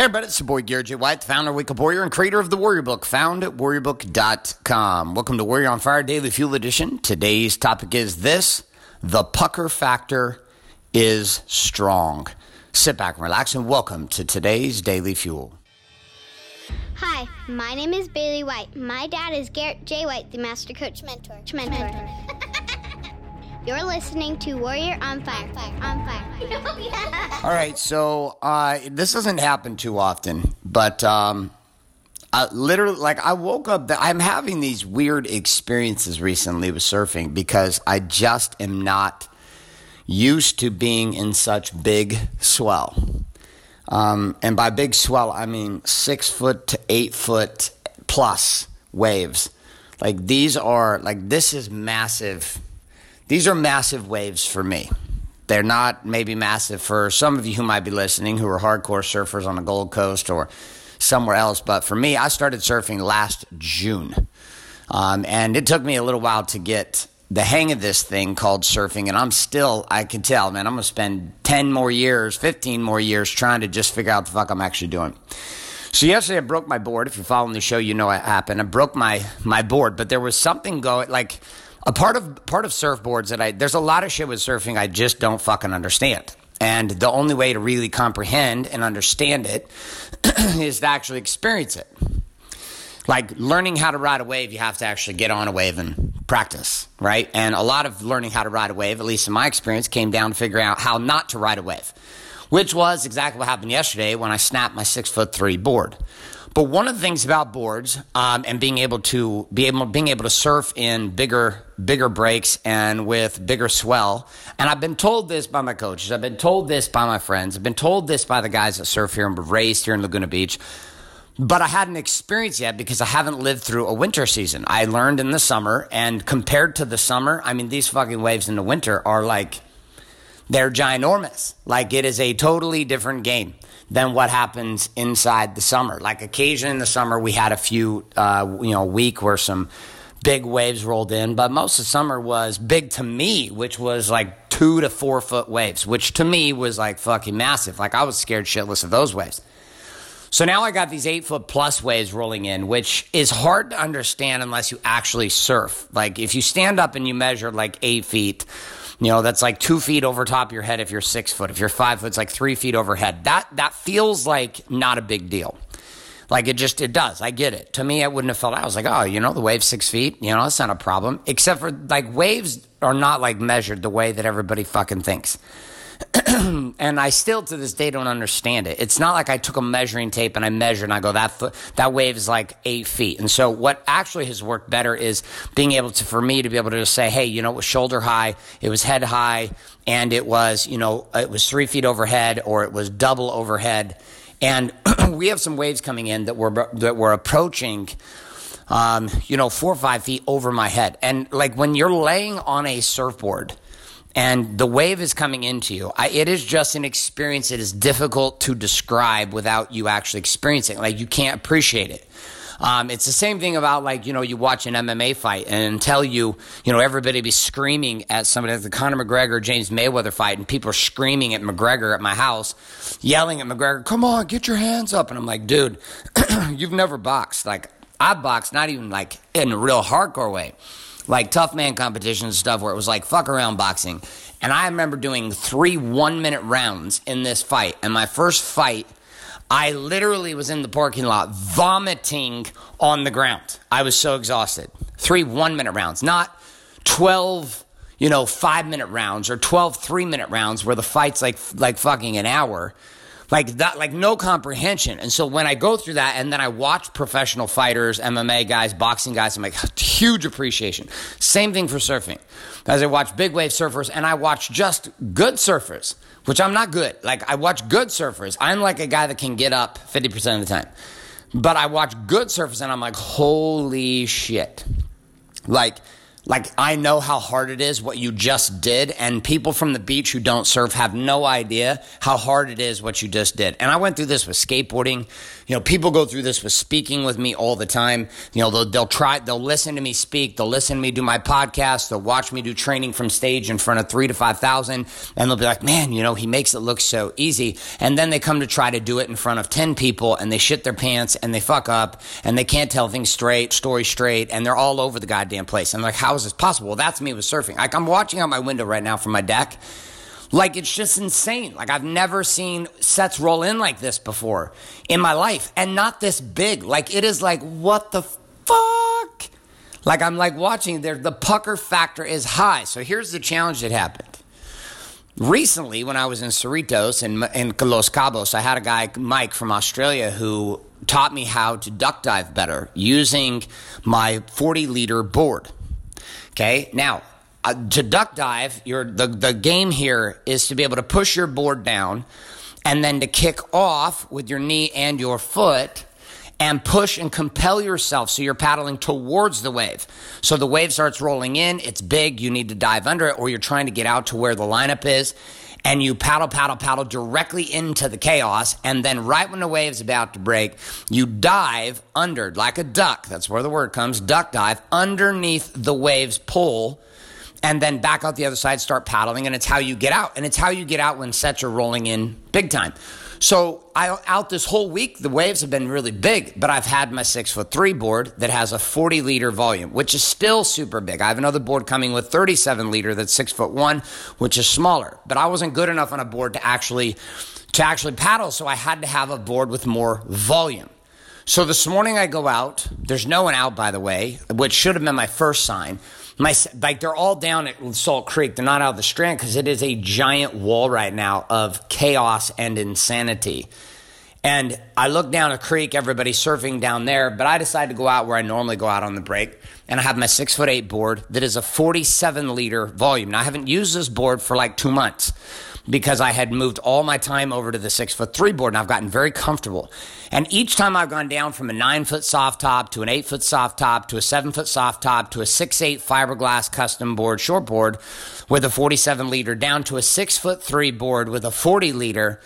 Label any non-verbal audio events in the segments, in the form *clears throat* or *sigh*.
Hey, everybody, it's your boy Garrett J. White, founder of Wake Up Warrior and creator of the Warrior Book, found at warriorbook.com. Welcome to Warrior on Fire Daily Fuel Edition. Today's topic is this The pucker factor is strong. Sit back and relax, and welcome to today's Daily Fuel. Hi, my name is Bailey White. My dad is Garrett J. White, the Master Coach Mentor. Mentor. You're listening to Warrior on Fire. Fire On Fire. *laughs* All right, so uh, this doesn't happen too often, but um, I literally, like, I woke up. I'm having these weird experiences recently with surfing because I just am not used to being in such big swell. Um, and by big swell, I mean six foot to eight foot plus waves. Like these are like this is massive these are massive waves for me. They're not maybe massive for some of you who might be listening who are hardcore surfers on the Gold Coast or somewhere else. But for me, I started surfing last June. Um, and it took me a little while to get the hang of this thing called surfing. And I'm still, I can tell, man, I'm going to spend 10 more years, 15 more years trying to just figure out the fuck I'm actually doing. So yesterday I broke my board. If you're following the show, you know what happened. I broke my, my board, but there was something going, like, a part of part of surfboards that I there's a lot of shit with surfing I just don't fucking understand. And the only way to really comprehend and understand it *clears throat* is to actually experience it. Like learning how to ride a wave, you have to actually get on a wave and practice, right? And a lot of learning how to ride a wave, at least in my experience, came down to figuring out how not to ride a wave, which was exactly what happened yesterday when I snapped my six foot three board. But one of the things about boards um, and being able to be able being able to surf in bigger bigger breaks and with bigger swell, and I've been told this by my coaches, I've been told this by my friends, I've been told this by the guys that surf here and raised here in Laguna Beach. But I hadn't experienced yet because I haven't lived through a winter season. I learned in the summer, and compared to the summer, I mean, these fucking waves in the winter are like, they're ginormous. Like, it is a totally different game than what happens inside the summer. Like occasionally in the summer, we had a few, uh, you know, week where some big waves rolled in, but most of summer was big to me, which was like two to four foot waves, which to me was like fucking massive. Like I was scared shitless of those waves. So now I got these eight foot plus waves rolling in, which is hard to understand unless you actually surf. Like if you stand up and you measure like eight feet, you know, that's like two feet over top of your head if you're six foot. If you're five foot, it's like three feet overhead. That that feels like not a big deal. Like it just it does. I get it. To me, I wouldn't have felt. I was like, oh, you know, the wave's six feet. You know, that's not a problem. Except for like waves are not like measured the way that everybody fucking thinks. *clears throat* and I still to this day don't understand it. It's not like I took a measuring tape and I measured and I go that that wave is like eight feet. And so what actually has worked better is being able to for me to be able to just say, hey, you know, it was shoulder high, it was head high, and it was you know it was three feet overhead or it was double overhead. And *clears throat* we have some waves coming in that were that were approaching. Um, you know, four or five feet over my head. And like when you're laying on a surfboard, and the wave is coming into you. I, it is just an experience that is difficult to describe without you actually experiencing. Like you can't appreciate it. Um, it's the same thing about like you know you watch an MMA fight and until you you know everybody be screaming at somebody like the Conor McGregor James Mayweather fight and people are screaming at McGregor at my house, yelling at McGregor, "Come on, get your hands up!" And I'm like, dude, *clears throat* you've never boxed. Like I boxed, not even like in a real hardcore way like tough man competition stuff where it was like fuck around boxing. And I remember doing three one minute rounds in this fight. And my first fight, I literally was in the parking lot vomiting on the ground. I was so exhausted. Three one minute rounds, not 12, you know, five minute rounds or 12 three minute rounds where the fight's like, like fucking an hour like that, like no comprehension. And so when I go through that and then I watch professional fighters, MMA guys, boxing guys, I'm like, *laughs* huge appreciation. Same thing for surfing. As I watch big wave surfers and I watch just good surfers, which I'm not good. Like I watch good surfers. I'm like a guy that can get up 50% of the time. But I watch good surfers and I'm like, holy shit. Like, Like, I know how hard it is what you just did, and people from the beach who don't surf have no idea how hard it is what you just did. And I went through this with skateboarding. You know, people go through this with speaking with me all the time. You know, they'll, they'll try, they'll listen to me speak, they'll listen to me do my podcast, they'll watch me do training from stage in front of three to 5,000, and they'll be like, man, you know, he makes it look so easy. And then they come to try to do it in front of 10 people, and they shit their pants, and they fuck up, and they can't tell things straight, story straight, and they're all over the goddamn place. I'm like, how is this possible? That's me with surfing. Like, I'm watching out my window right now from my deck. Like, it's just insane. Like, I've never seen sets roll in like this before in my life, and not this big. Like, it is like, what the fuck? Like, I'm like watching there, the pucker factor is high. So, here's the challenge that happened. Recently, when I was in Cerritos and in, in Los Cabos, I had a guy, Mike from Australia, who taught me how to duck dive better using my 40 liter board. Okay, now uh, to duck dive, your the the game here is to be able to push your board down, and then to kick off with your knee and your foot. And push and compel yourself so you're paddling towards the wave. So the wave starts rolling in, it's big, you need to dive under it, or you're trying to get out to where the lineup is and you paddle, paddle, paddle directly into the chaos. And then, right when the wave's about to break, you dive under like a duck. That's where the word comes duck dive underneath the wave's pull. And then back out the other side, start paddling. And it's how you get out. And it's how you get out when sets are rolling in big time. So I, out this whole week, the waves have been really big, but I've had my six foot three board that has a 40 liter volume, which is still super big. I have another board coming with 37 liter that's six foot one, which is smaller, but I wasn't good enough on a board to actually, to actually paddle. So I had to have a board with more volume. So this morning I go out. There's no one out, by the way, which should have been my first sign. My like they're all down at Salt Creek. They're not out of the Strand because it is a giant wall right now of chaos and insanity. And I look down a creek, everybody's surfing down there, but I decide to go out where I normally go out on the break. And I have my six foot eight board that is a 47 liter volume. Now, I haven't used this board for like two months because I had moved all my time over to the six foot three board and I've gotten very comfortable. And each time I've gone down from a nine foot soft top to an eight foot soft top to a seven foot soft top to a six eight fiberglass custom board, short board with a 47 liter down to a six foot three board with a 40 liter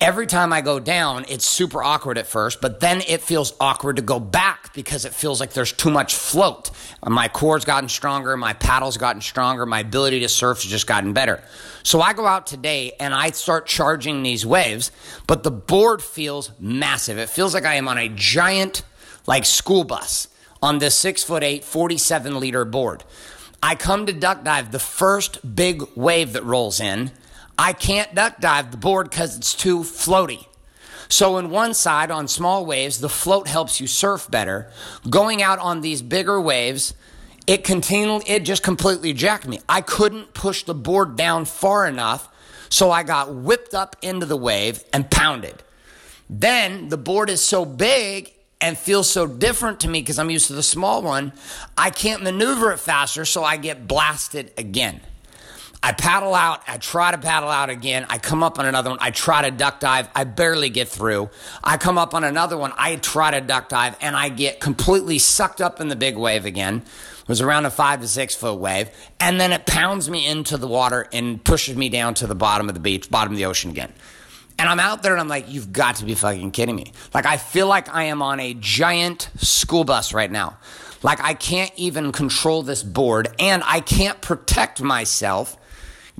every time I go down, it's super awkward at first, but then it feels awkward to go back because it feels like there's too much float. My core's gotten stronger, my paddle's gotten stronger, my ability to surf has just gotten better. So I go out today and I start charging these waves, but the board feels massive. It feels like I am on a giant, like school bus on this six foot eight, 47 liter board. I come to duck dive, the first big wave that rolls in. I can't duck dive the board because it's too floaty. So, in one side, on small waves, the float helps you surf better. Going out on these bigger waves, it continually, it just completely jacked me. I couldn't push the board down far enough, so I got whipped up into the wave and pounded. Then the board is so big and feels so different to me because I'm used to the small one, I can't maneuver it faster, so I get blasted again. I paddle out. I try to paddle out again. I come up on another one. I try to duck dive. I barely get through. I come up on another one. I try to duck dive and I get completely sucked up in the big wave again. It was around a five to six foot wave. And then it pounds me into the water and pushes me down to the bottom of the beach, bottom of the ocean again. And I'm out there and I'm like, you've got to be fucking kidding me. Like, I feel like I am on a giant school bus right now. Like, I can't even control this board and I can't protect myself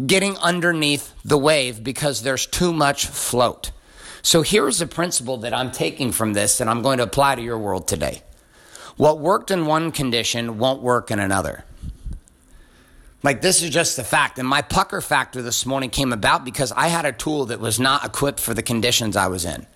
getting underneath the wave because there's too much float. So here's a principle that I'm taking from this and I'm going to apply to your world today. What worked in one condition won't work in another. Like, this is just the fact. And my pucker factor this morning came about because I had a tool that was not equipped for the conditions I was in.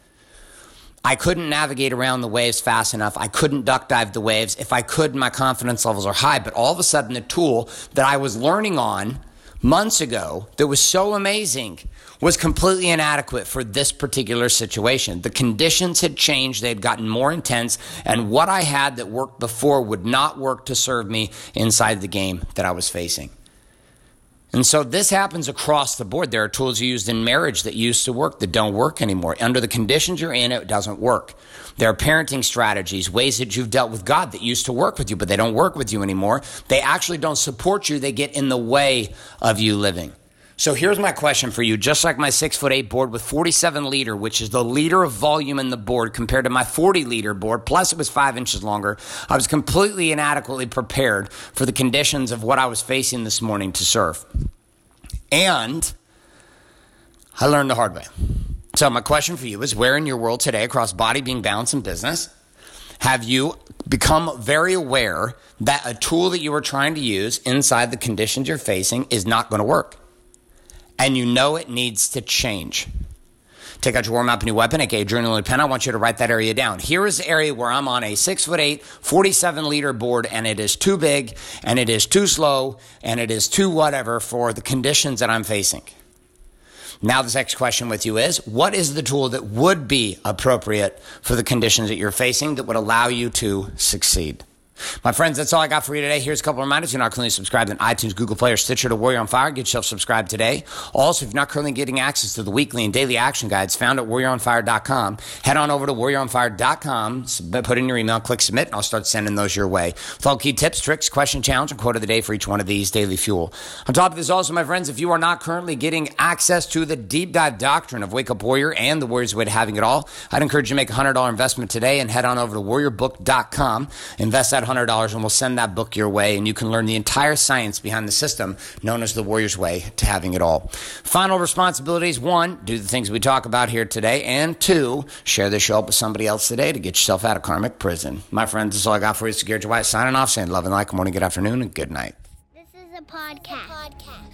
I couldn't navigate around the waves fast enough. I couldn't duck dive the waves. If I could, my confidence levels are high. But all of a sudden, the tool that I was learning on months ago that was so amazing was completely inadequate for this particular situation. The conditions had changed, they had gotten more intense, and what I had that worked before would not work to serve me inside the game that I was facing. And so this happens across the board. There are tools used in marriage that used to work that don't work anymore. Under the conditions you're in, it doesn't work. There are parenting strategies, ways that you've dealt with God that used to work with you, but they don't work with you anymore. They actually don't support you. They get in the way of you living. So here's my question for you. Just like my six foot eight board with 47 liter, which is the liter of volume in the board compared to my 40 liter board, plus it was five inches longer, I was completely inadequately prepared for the conditions of what I was facing this morning to surf. And I learned the hard way. So my question for you is where in your world today, across body, being, balance, and business, have you become very aware that a tool that you are trying to use inside the conditions you're facing is not going to work? And you know it needs to change. Take out your warm up new weapon, aka journal pen. I want you to write that area down. Here is the area where I'm on a six foot eight, 47 liter board, and it is too big, and it is too slow, and it is too whatever for the conditions that I'm facing. Now, the next question with you is what is the tool that would be appropriate for the conditions that you're facing that would allow you to succeed? My friends, that's all I got for you today. Here's a couple of reminders. You're not currently subscribed on iTunes, Google Play, or Stitcher to Warrior on Fire. Get yourself subscribed today. Also, if you're not currently getting access to the weekly and daily action guides found at warrioronfire.com, head on over to warrioronfire.com, put in your email, click submit, and I'll start sending those your way. With key tips, tricks, question, challenge, and quote of the day for each one of these daily fuel. On top of this, also, my friends, if you are not currently getting access to the deep dive doctrine of Wake Up Warrior and the Warrior's Way to Having It All, I'd encourage you to make a $100 investment today and head on over to warriorbook.com, invest that $100 and we'll send that book your way and you can learn the entire science behind the system known as the Warrior's Way to having it all. Final responsibilities one, do the things we talk about here today, and two, share the show up with somebody else today to get yourself out of karmic prison. My friends, that's all I got for you. It's Gary White signing off, saying love and light, good morning, good afternoon, and good night. This is a podcast.